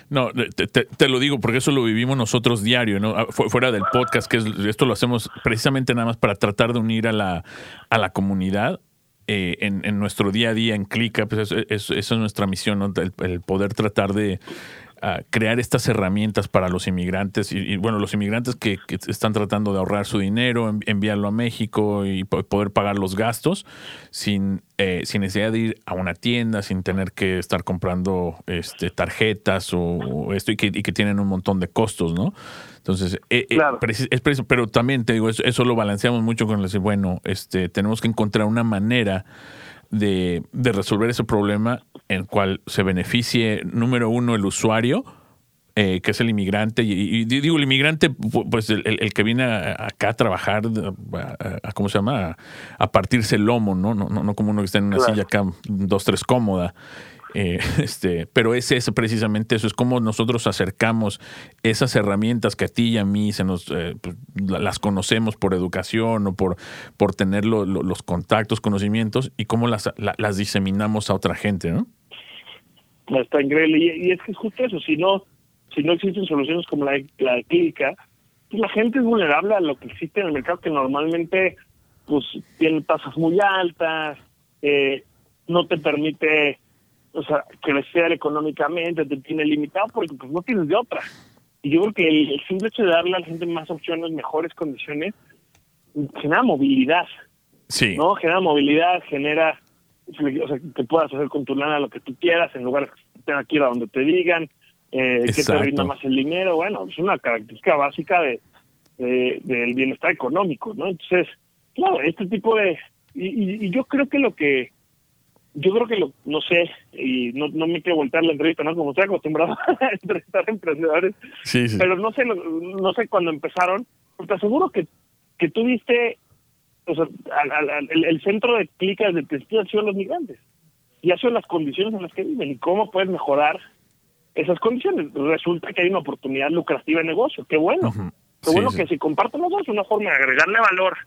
No, te, lo digo porque eso lo vivimos nosotros diario, ¿no? Ah, fu- Fuera del podcast, que es- esto lo hacemos precisamente nada más para tratar de unir a la, a la comunidad eh, en, en nuestro día a día en Clica, pues eso, eso- es nuestra misión, ¿no? el poder tratar de crear estas herramientas para los inmigrantes y, y, bueno, los inmigrantes que, que están tratando de ahorrar su dinero, en- enviarlo a México y po- poder pagar los gastos sin, eh, sin necesidad de ir a una tienda, sin tener que estar comprando este, tarjetas o, o esto y que, y que tienen un montón de costos, ¿no? Entonces, eh, eh, Claro. es preciso, pero también te digo, eso, eso lo balanceamos mucho con decir, bueno, este, tenemos que encontrar una manera de, de resolver ese problema en el cual se beneficie, número uno, el usuario, eh, que es el inmigrante, y, y digo el inmigrante, pu- pues el, el- el que viene a- acá a trabajar, a, a- ¿cómo se llama? A, a partirse el lomo, ¿no? No, no, no como uno que está en una Claro. silla acá, dos, tres cómoda. Eh, este, pero es eso, precisamente eso, es como nosotros acercamos esas herramientas que a ti y a mí se nos, eh, pues, la- las conocemos por educación o por, por tener lo- lo- los contactos, conocimientos y cómo las, la- las diseminamos a otra gente, ¿no? Está increíble. Y, es que es justo eso, si no, si no existen soluciones como la, la de pues la gente es vulnerable a lo que existe en el mercado, que normalmente pues tiene tasas muy altas, eh, no te permite o sea, crecer económicamente, te tiene limitado porque pues no tienes de otra. Y yo creo que el, el simple hecho de darle a la gente más opciones, mejores condiciones, genera movilidad. Sí. ¿no? Genera movilidad, genera, o sea, que puedas hacer con tu lana lo que tú quieras en lugar de que tengas que ir a donde te digan, eh, que te rinda más el dinero. Bueno, es una característica básica de, de- del bienestar económico, ¿no? Entonces, claro, este tipo de... Y, y- y yo creo que lo que... Yo creo que lo, no sé, y no, no me quiero voltear la entrevista, ¿no? Como estoy acostumbrado a entrevistar emprendedores, Sí, sí. pero no sé, no sé cuándo empezaron, te aseguro que, que tú viste, o sea, al- al- al- el, el centro de clica de principio han sido los migrantes. Y han sido las condiciones en las que viven y cómo puedes mejorar esas condiciones. Resulta que hay una oportunidad lucrativa de negocio. Qué bueno. Qué Sí, bueno que si comparten los dos, una forma de agregarle valor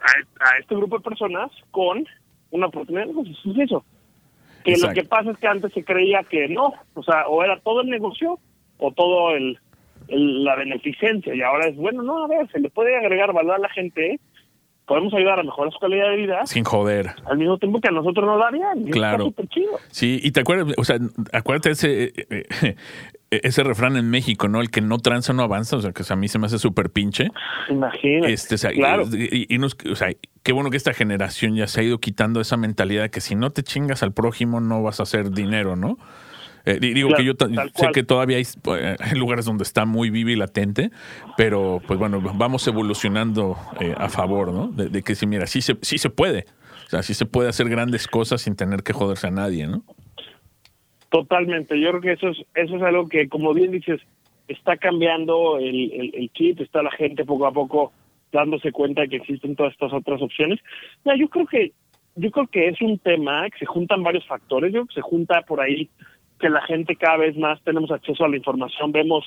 a, a este grupo de personas con una oportunidad de negocio. Eso es eso. Que Exacto. lo que pasa es que antes se creía que no, o sea, o era todo el negocio o todo el, el- la beneficencia y ahora es bueno, no, a ver, se le puede agregar valor a la gente, podemos ayudar a mejorar su calidad de vida Sin joder. al mismo tiempo que a nosotros nos da bien. y Claro. Está chido. Sí, y te acuerdas, o sea, acuérdate ese, eh, eh, ese refrán en México, ¿no? El que no tranza no avanza, o sea, que a mí se me hace súper pinche. Imagínate. Este, o sea, claro. y, y nos- o sea, qué bueno que esta generación ya se ha ido quitando esa mentalidad de que si no te chingas al prójimo no vas a hacer dinero, ¿no? Eh, di- digo Claro, que yo sé cual. que todavía hay, eh, hay lugares donde está muy vivo y latente, pero pues bueno, vamos evolucionando eh, a favor, ¿no? De, de que sí, mira, sí se, sí se puede. O sea, sí se puede hacer grandes cosas sin tener que joderse a nadie, ¿no? Totalmente. Yo creo que eso es, eso es algo que, como bien dices, está cambiando el, el, el chip, está la gente poco a poco dándose cuenta de que existen todas estas otras opciones. No, yo creo que yo creo que es un tema que se juntan varios factores. Yo creo que se junta por ahí que la gente cada vez más tenemos acceso a la información, vemos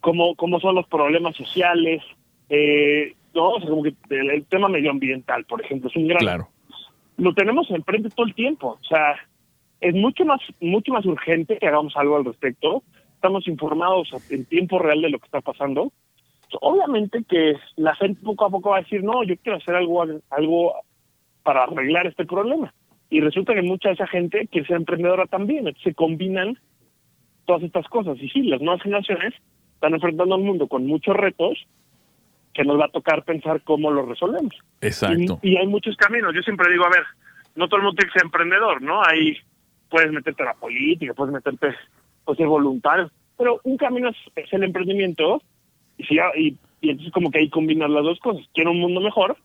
cómo, cómo son los problemas sociales, eh, no, o sea, como que el, tema medioambiental, por ejemplo, es un gran... Claro. Lo tenemos enfrente todo el tiempo, o sea, es mucho más, mucho más urgente que hagamos algo al respecto. Estamos informados en tiempo real de lo que está pasando. Obviamente que la gente poco a poco va a decir, no, yo quiero hacer algo, algo para arreglar este problema. Y resulta que mucha de esa gente quiere ser emprendedora también. se combinan todas estas cosas. Y sí, las nuevas generaciones están enfrentando al mundo con muchos retos que nos va a tocar pensar cómo los resolvemos. Exacto. Y, hay muchos caminos. Yo siempre digo, a ver, no todo el mundo tiene que ser emprendedor, ¿no? Ahí puedes meterte a la política, puedes meterte, puedes ser voluntario, pero un camino es, el emprendimiento y, y, y entonces como que ahí combinar las dos cosas. Quiero un mundo mejor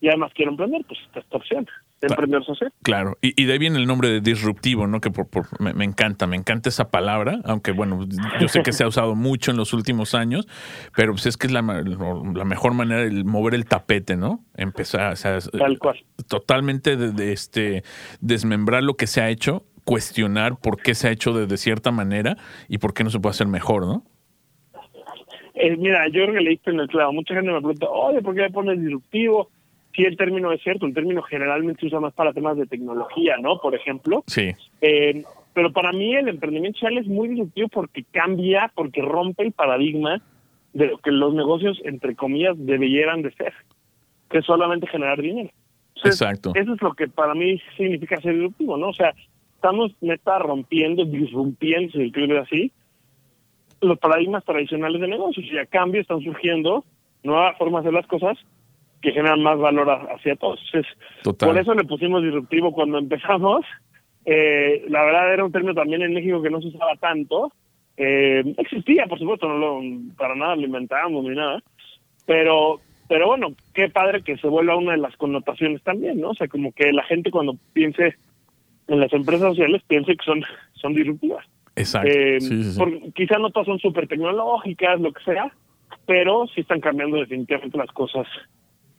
y además quiero emprender, pues esta opción emprendedor social. Claro, y, y, de ahí viene el nombre de disruptivo, ¿no? Que por, me, encanta, me encanta esa palabra, aunque bueno, yo sé que se ha usado mucho en los últimos años, pero pues es que es la, la mejor manera de mover el tapete, ¿no? Empezar, o sea, Tal cual. totalmente de, este desmembrar lo que se ha hecho, cuestionar por qué se ha hecho de, de cierta manera y por qué no se puede hacer mejor, ¿no? Eh, mira, yo creo que leíste en el clavo. Mucha gente me pregunta, oye, ¿por qué le pones disruptivo? sí el término es cierto, el término generalmente se usa más para temas de tecnología, ¿no? Por ejemplo. Sí. Eh, pero para mí el emprendimiento social es muy disruptivo porque cambia, porque rompe el paradigma de lo que los negocios, entre comillas, debieran de ser, que es solamente generar dinero. Exacto. Eso es lo que para mí significa ser disruptivo, ¿no? O sea, estamos neta rompiendo, disrumpiendo, si se así, los paradigmas tradicionales de negocios y a cambio están surgiendo nuevas formas de las cosas que generan más valor hacia todos. por eso le pusimos disruptivo cuando empezamos. Eh, la verdad era un término también en México que no se usaba tanto. Eh, existía, por supuesto, no lo, para nada lo inventábamos ni nada. Pero, pero bueno, qué padre que se vuelva una de las connotaciones también, ¿no? O sea, como que la gente cuando piense en las empresas sociales piense que son, son disruptivas. Exacto. Eh, quizás no todas son súper tecnológicas, lo que sea, pero sí están cambiando definitivamente las cosas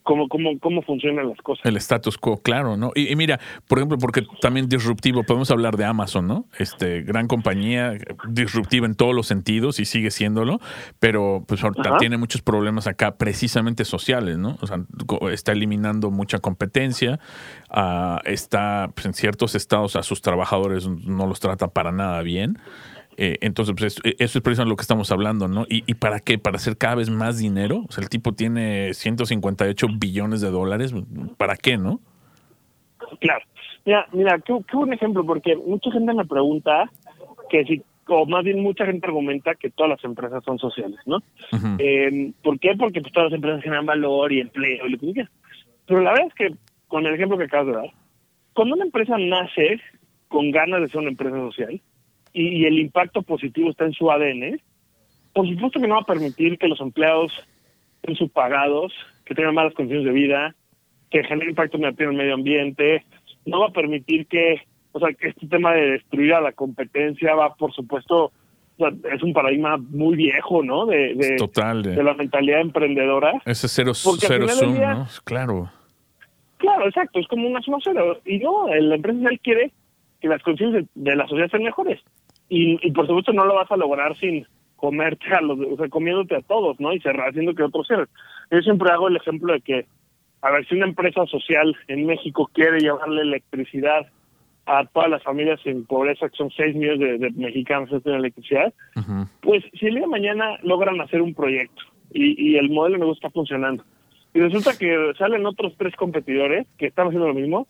cómo, cómo, cómo funcionan las cosas. El status quo, claro, ¿no? Y, mira, por ejemplo, porque también disruptivo, podemos hablar de Amazon, ¿no? Este, gran compañía, disruptiva en todos los sentidos y sigue siéndolo, pero pues tiene muchos problemas acá precisamente sociales, ¿no? O sea, está eliminando mucha competencia, uh, está pues, en ciertos estados a sus trabajadores no los trata para nada bien. Eh, entonces, pues eso es precisamente lo que estamos hablando, ¿no? ¿Y, para qué? ¿Para hacer cada vez más dinero? O sea, el tipo tiene 158 billones de dólares. ¿Para qué, no? Claro. Mira, mira, qué, qué buen ejemplo, porque mucha gente me pregunta que si, o más bien mucha gente argumenta que todas las empresas son sociales, ¿no? eh, ¿Por qué? Porque pues, todas las empresas generan valor y empleo y lo que quieras. Pero la verdad es que, con el ejemplo que acabas de dar, cuando una empresa nace con ganas de ser una empresa social, y, el impacto positivo está en su ADN, por supuesto que no va a permitir que los empleados estén subpagados, que tengan malas condiciones de vida, que genere impacto negativo en el medio ambiente, no va a permitir que, o sea, que este tema de destruir a la competencia va, por supuesto, es un paradigma muy viejo, ¿no? De, Total. De, la mentalidad emprendedora. Ese cero, cero sum, ¿no? Claro. Claro, exacto, es como una suma cero. Y no, la empresa quiere que las condiciones de la sociedad sean mejores y, por supuesto no lo vas a lograr sin comerte a los, o sea, comiéndote a todos, ¿no? Y cerrar, haciendo que otros cierren. Yo siempre hago el ejemplo de que, a ver, si una empresa social en México quiere llevarle electricidad a todas las familias en pobreza, que son 6 millones de, mexicanos que tienen electricidad, pues si el día de mañana logran hacer un proyecto y, y el modelo de negocio está funcionando, y resulta que salen otros tres competidores que están haciendo lo mismo,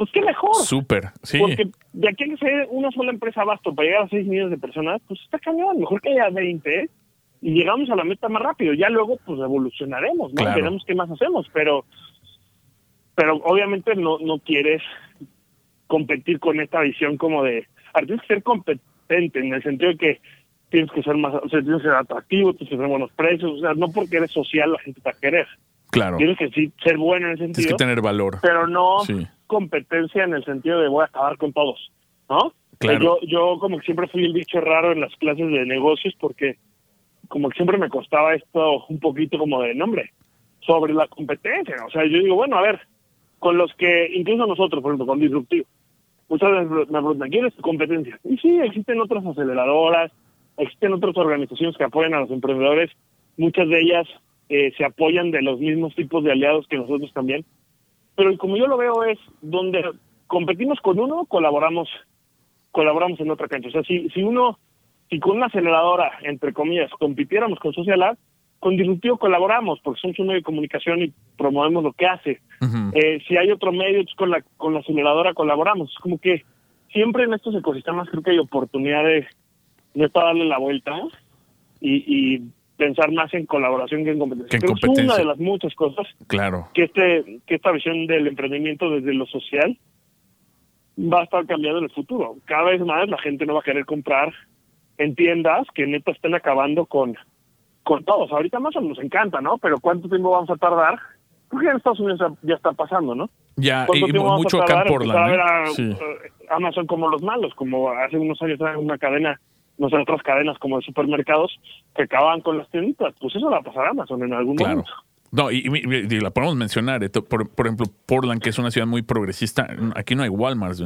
pues qué mejor. Súper, sí. Porque de aquí a que sea una sola empresa abasto para llegar a 6 millones de personas, pues está cañón. Mejor que haya 20 y llegamos a la meta más rápido. Ya luego, pues evolucionaremos, ¿no? Veremos qué más hacemos, pero pero obviamente no no quieres competir con esta visión como de tienes que ser competente en el sentido de que tienes que ser más, o sea, tienes que ser atractivo, tienes que tener buenos precios, o sea, no porque eres social la gente te va a querer. Claro. Tienes que sí ser bueno en ese sentido. Tienes que tener valor. Pero no, competencia en el sentido de voy a acabar con todos, ¿no? Claro. Yo, yo como que siempre fui el bicho raro en las clases de negocios porque como que siempre me costaba esto un poquito como de nombre sobre la competencia. O sea, yo digo, bueno, a ver, con los que, incluso nosotros, por ejemplo, con Disruptivo, muchas veces me preguntan, ¿quién es tu competencia? Y sí, existen otras aceleradoras, existen otras organizaciones que apoyan a los emprendedores, muchas de ellas eh, se apoyan de los mismos tipos de aliados que nosotros también. Pero como yo lo veo es donde competimos con uno, colaboramos colaboramos en otra cancha. O sea, si, si uno, si con una aceleradora, entre comillas, compitiéramos con Social con Disruptivo colaboramos porque somos un medio de comunicación y promovemos lo que hace. eh, si hay otro medio, pues con la, con la aceleradora colaboramos. Es como que siempre en estos ecosistemas creo que hay oportunidad de, de darle la vuelta y, y pensar más en colaboración que en competencia. Que en que es una de las muchas cosas Claro. que este que esta visión del emprendimiento desde lo social va a estar cambiando en el futuro. Cada vez más la gente no va a querer comprar en tiendas que neta estén acabando con con todos. Ahorita más nos encanta, ¿no? Pero ¿cuánto tiempo vamos a tardar? Porque en Estados Unidos ya- está pasando, ¿no? Ya, ¿Cuánto y mucho acá en empezar a Portland. ver a, Sí. eh, Amazon como los malos, como hace unos años era una cadena, no sé, otras cadenas como de supermercados que acababan con las tienditas. Pues eso va a pasar a Amazon en algún Claro. momento. No, y, y- y- y la podemos mencionar. Por, por ejemplo, Portland, que es una ciudad muy progresista, aquí no hay Walmart.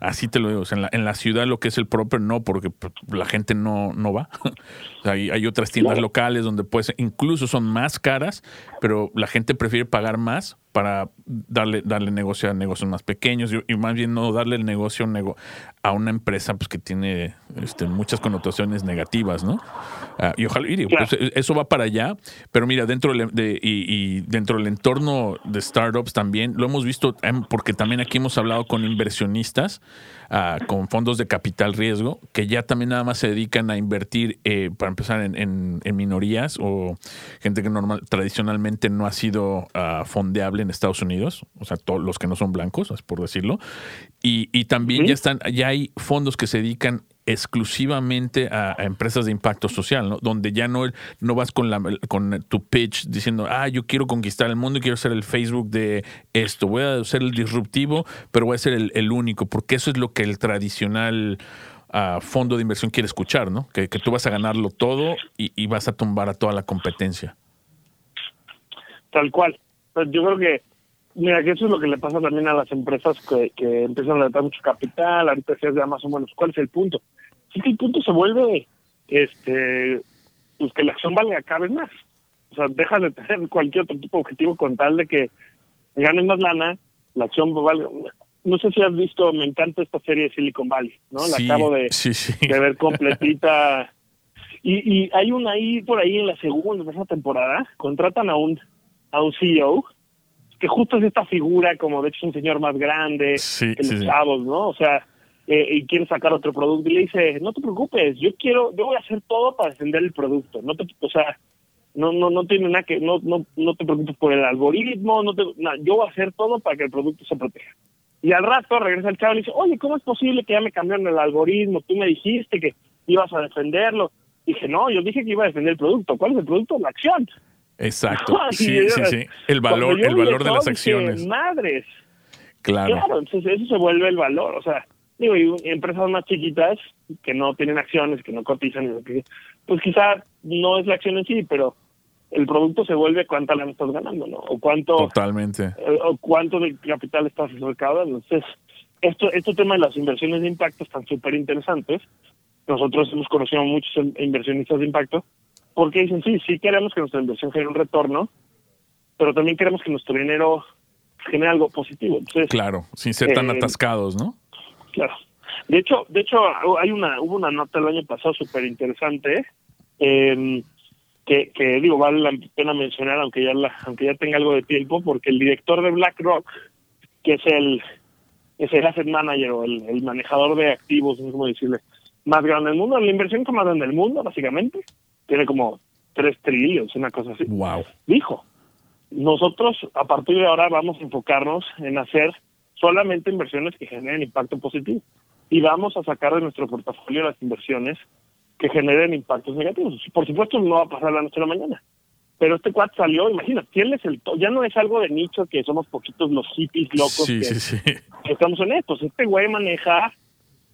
Así te lo digo. o sea, en, la, en la ciudad lo que es el proper no, porque pues, la gente no, no va. O sea, hay, hay otras tiendas locales donde pues incluso son más caras, pero la gente prefiere pagar más para darle, darle negocio a negocios más pequeños y, y más bien no darle el negocio a un nego- a una empresa pues que tiene este, muchas connotaciones negativas, ¿no? Ah, y ojalá, y pues, eso va para allá, pero mira, dentro del, de, y, y dentro del entorno de startups también, lo hemos visto, em, porque también aquí hemos hablado con inversionistas, ah, con fondos de capital riesgo, que ya también nada más se dedican a invertir, eh, para empezar, en, en- en minorías o gente que normal, tradicionalmente no ha sido ah, fondeable en Estados Unidos, o sea, todos los que no son blancos, es por decirlo. Y, y también ya están, ya hay fondos que se dedican exclusivamente a, a empresas de impacto social, ¿no? Donde ya no, no vas con, la, con tu pitch diciendo, ah, yo quiero conquistar el mundo y quiero ser el Facebook de esto, voy a ser el disruptivo, pero voy a ser el, el único, porque eso es lo que el tradicional ah, fondo de inversión quiere escuchar, ¿no? Que, que tú vas a ganarlo todo y, y vas a tumbar a toda la competencia. Tal cual. Yo creo que, mira, que eso es lo que le pasa también a las empresas que, que empiezan a levantar mucho capital, ahorita decías ya más o menos, ¿cuál es el punto? Sí que el punto se vuelve, este, pues que la acción valga cada vez más. O sea, dejas de tener cualquier otro tipo de objetivo con tal de que ganes más lana, la acción valga. No sé si has visto, me encanta esta serie de Silicon Valley, ¿no? La Sí, acabo de, sí, sí. de ver completita. Y, y hay una ahí por ahí en la segunda tercera temporada, contratan a un a un CEO que justo es esta figura como de hecho es un señor más grande Sí, que sí, los chavos, ¿no? O sea, eh, y quiere sacar otro producto y le dice, no te preocupes, yo quiero, yo voy a hacer todo para defender el producto, no te, o sea, no, no, no tiene nada que, no, no, no te preocupes por el algoritmo, no te, nada, yo voy a hacer todo para que el producto se proteja. Y al rato regresa el chavo y le dice, oye, ¿cómo es posible que ya me cambiaron el algoritmo? Tú me dijiste que ibas a defenderlo. Dije, no, yo dije que iba a defender el producto. ¿Cuál es el producto? La acción. Exacto. Sí, sí, sí. El valor, el valor de las acciones. Madres. Claro. Claro, entonces eso se vuelve el valor. O sea, digo, y empresas más chiquitas que no tienen acciones, que no cotizan, pues quizá no es la acción en sí, pero el producto se vuelve cuánta lana estás ganando, ¿no? O cuánto, Totalmente. eh, o cuánto de capital estás recaudando. Entonces, esto, este tema de las inversiones de impacto están súper interesantes. Nosotros hemos conocido a muchos in- inversionistas de impacto porque dicen, sí, sí queremos que nuestra inversión genere un retorno, pero también queremos que nuestro dinero genere algo positivo. Entonces, Claro, sin ser tan Eh, atascados, ¿no? Claro. De hecho, de hecho hay una hubo una nota el año pasado súper interesante eh, que, que digo vale la pena mencionar aunque ya la, aunque ya tenga algo de tiempo porque el director de BlackRock que es el es el asset manager o el, el manejador de activos no sé cómo decirle más grande del mundo la inversión que más grande del mundo básicamente tiene como tres trillones una cosa así Wow. dijo, nosotros a partir de ahora vamos a enfocarnos en hacer solamente inversiones que generen impacto positivo y vamos a sacar de nuestro portafolio las inversiones que generen impactos negativos. Por supuesto no va a pasar la noche a la mañana, pero este cuad salió, imagínate, él es el ya no es algo de nicho que somos poquitos los hippies locos Sí, que, sí, sí. que estamos honestos. Este güey maneja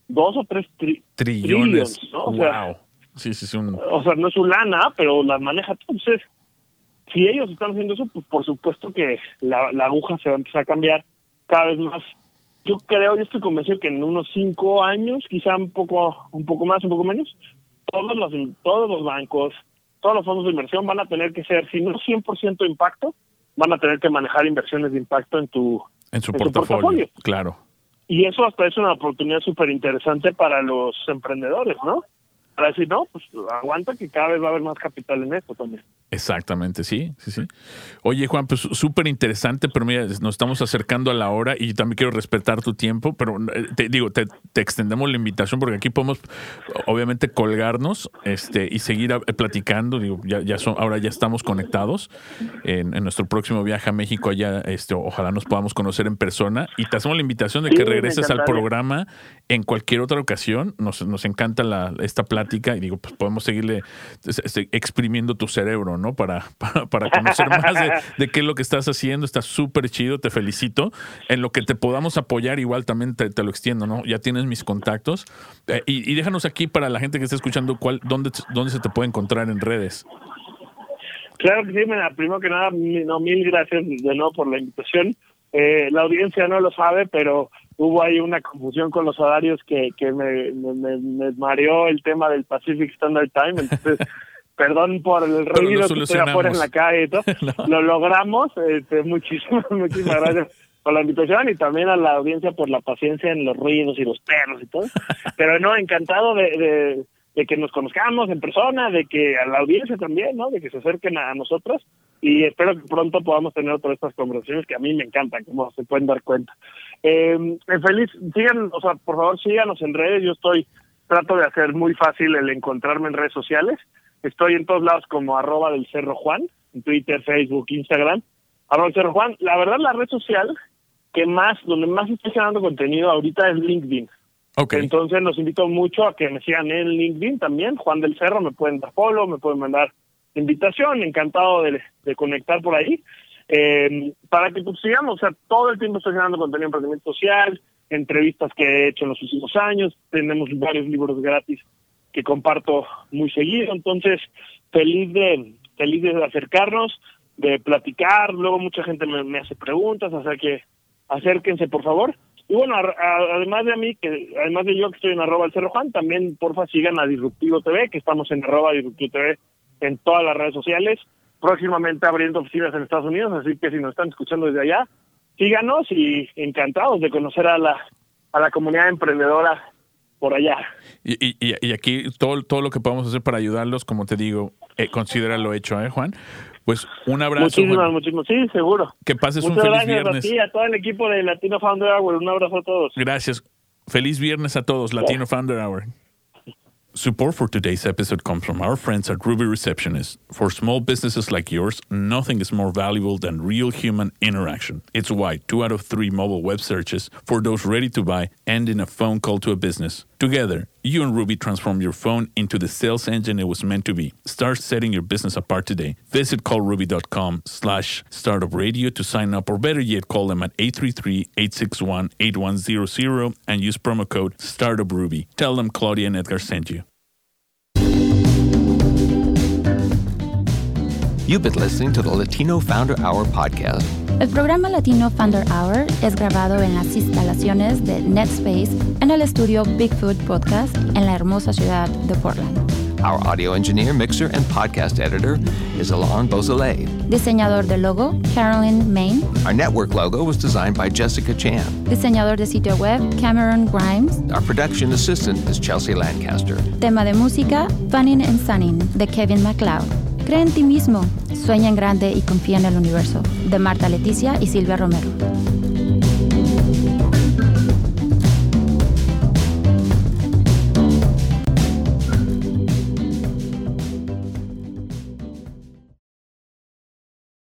dos o tres tri- Trillones. trillions, ¿no? O sea, wow. Sí, sí, sí. un- o sea, no es su lana, pero la maneja. Entonces, si ellos están haciendo eso, pues por supuesto que la, la aguja se va a empezar a cambiar cada vez más. Yo creo, yo estoy convencido que en unos cinco años, quizá un poco, un poco más, un poco menos, todos los, todos los bancos, todos los fondos de inversión van a tener que ser, si no 100% impacto, van a tener que manejar inversiones de impacto en tu, en su en su portafolio. portafolio. Claro. y eso hasta es una oportunidad súper interesante para los emprendedores, ¿no? Para decir, no, pues aguanta que cada vez va a haber más capital en esto también. Exactamente, sí, sí, sí. Oye, Juan, pues súper interesante, pero mira, nos estamos acercando a la hora y también quiero respetar tu tiempo, pero eh, te digo, te, te extendemos la invitación porque aquí podemos, obviamente, colgarnos este, y seguir a- platicando. Digo, ya, ya son, ahora ya estamos conectados en, en nuestro próximo viaje a México. Allá, este, ojalá nos podamos conocer en persona y te hacemos la invitación de que regreses al programa en cualquier otra ocasión. Nos, nos encanta la, esta plática y digo, pues podemos seguirle este, exprimiendo tu cerebro, ¿no? Para, para, para conocer más de, de qué es lo que estás haciendo. Está súper chido, te felicito. En lo que te podamos apoyar, igual también te, te lo extiendo, ¿no? Ya tienes mis contactos. Eh, y, y déjanos aquí para la gente que está escuchando, cuál, dónde, dónde se te puede encontrar en redes. Claro que sí, mira, primero que nada, no, mil gracias de nuevo por la invitación. Eh, la audiencia no lo sabe, pero hubo ahí una confusión con los horarios que, que me, me, me- me mareó el tema del Pacific Standard Time. Entonces, perdón por el ruido que estoy afuera en la calle y todo. No. Lo logramos. Este, muchísimas, muchísimas gracias por la invitación y también a la audiencia por la paciencia en los ruidos y los perros y todo. Pero no, encantado de, de, de que nos conozcamos en persona, de que a la audiencia también, ¿no? De que se acerquen a nosotros y espero que pronto podamos tener otra de estas conversaciones que a mí me encantan, como se pueden dar cuenta. Eh, feliz, sigan, o sea, por favor síganos en redes, yo estoy, trato de hacer muy fácil el encontrarme en redes sociales, estoy en todos lados como arroba del Cerro Juan, en Twitter, Facebook, Instagram, arroba del Cerro Juan, la verdad la red social que más, donde más estoy generando contenido ahorita es LinkedIn. Ok. Entonces los invito mucho a que me sigan en LinkedIn también, Juan del Cerro, me pueden dar follow, me pueden mandar invitación, encantado de, de conectar por ahí, eh, para que pues sigamos, o sea, todo el tiempo estoy generando contenido de emprendimiento social, entrevistas que he hecho en los últimos años, tenemos varios libros gratis que comparto muy seguido, entonces feliz de, feliz de acercarnos, de platicar, luego mucha gente me, hace preguntas, o sea que acérquense por favor. Y bueno, además de a mí, que además de yo que estoy en arroba el Cerro Juan, también porfa sigan a Disruptivo TV, que estamos en arroba Disruptivo TV en todas las redes sociales, próximamente abriendo oficinas en Estados Unidos, así que si nos están escuchando desde allá, síganos y encantados de conocer a la, a la comunidad emprendedora por allá. Y, y- y- aquí todo, todo lo que podamos hacer para ayudarlos, como te digo, eh, considera lo hecho, ¿eh, Juan? Pues un abrazo. Muchísimas, muchísimas, sí, seguro. Que pases Muchas un feliz gracias viernes. a ti, a todo el equipo de Latino Founder Hour, un abrazo a todos. Gracias. Feliz viernes a todos, Latino Founder Hour. Support for today's episode comes from our friends at Ruby Receptionist. For small businesses like yours, nothing is more valuable than real human interaction. It's why two out of three mobile web searches for those ready to buy end in a phone call to a business. Together, you and Ruby transform your phone into the sales engine it was meant to be. Start setting your business apart today. Visit callruby.com slash startup radio to sign up, or better yet, call them at 833-861-8100 and use promo code StartupRuby. Tell them Claudia and Edgar sent you. You've been listening to the Latino Founder Hour podcast. El programa Latino Founder Hour es grabado en las instalaciones de NetSpace en el estudio Bigfoot Podcast en la hermosa ciudad de Portland. Our audio engineer, mixer, and podcast editor is Alon Beausoleil. Diseñador de logo, Carolyn Main. Our network logo was designed by Jessica Chan. Diseñador de sitio web, Cameron Grimes. Our production assistant is Chelsea Lancaster. Tema de música, Funnin' and Sunning, de Kevin MacLeod. Cree en ti mismo, sueña en grande y confía en el universo, de Marta Leticia y Silvia Romero.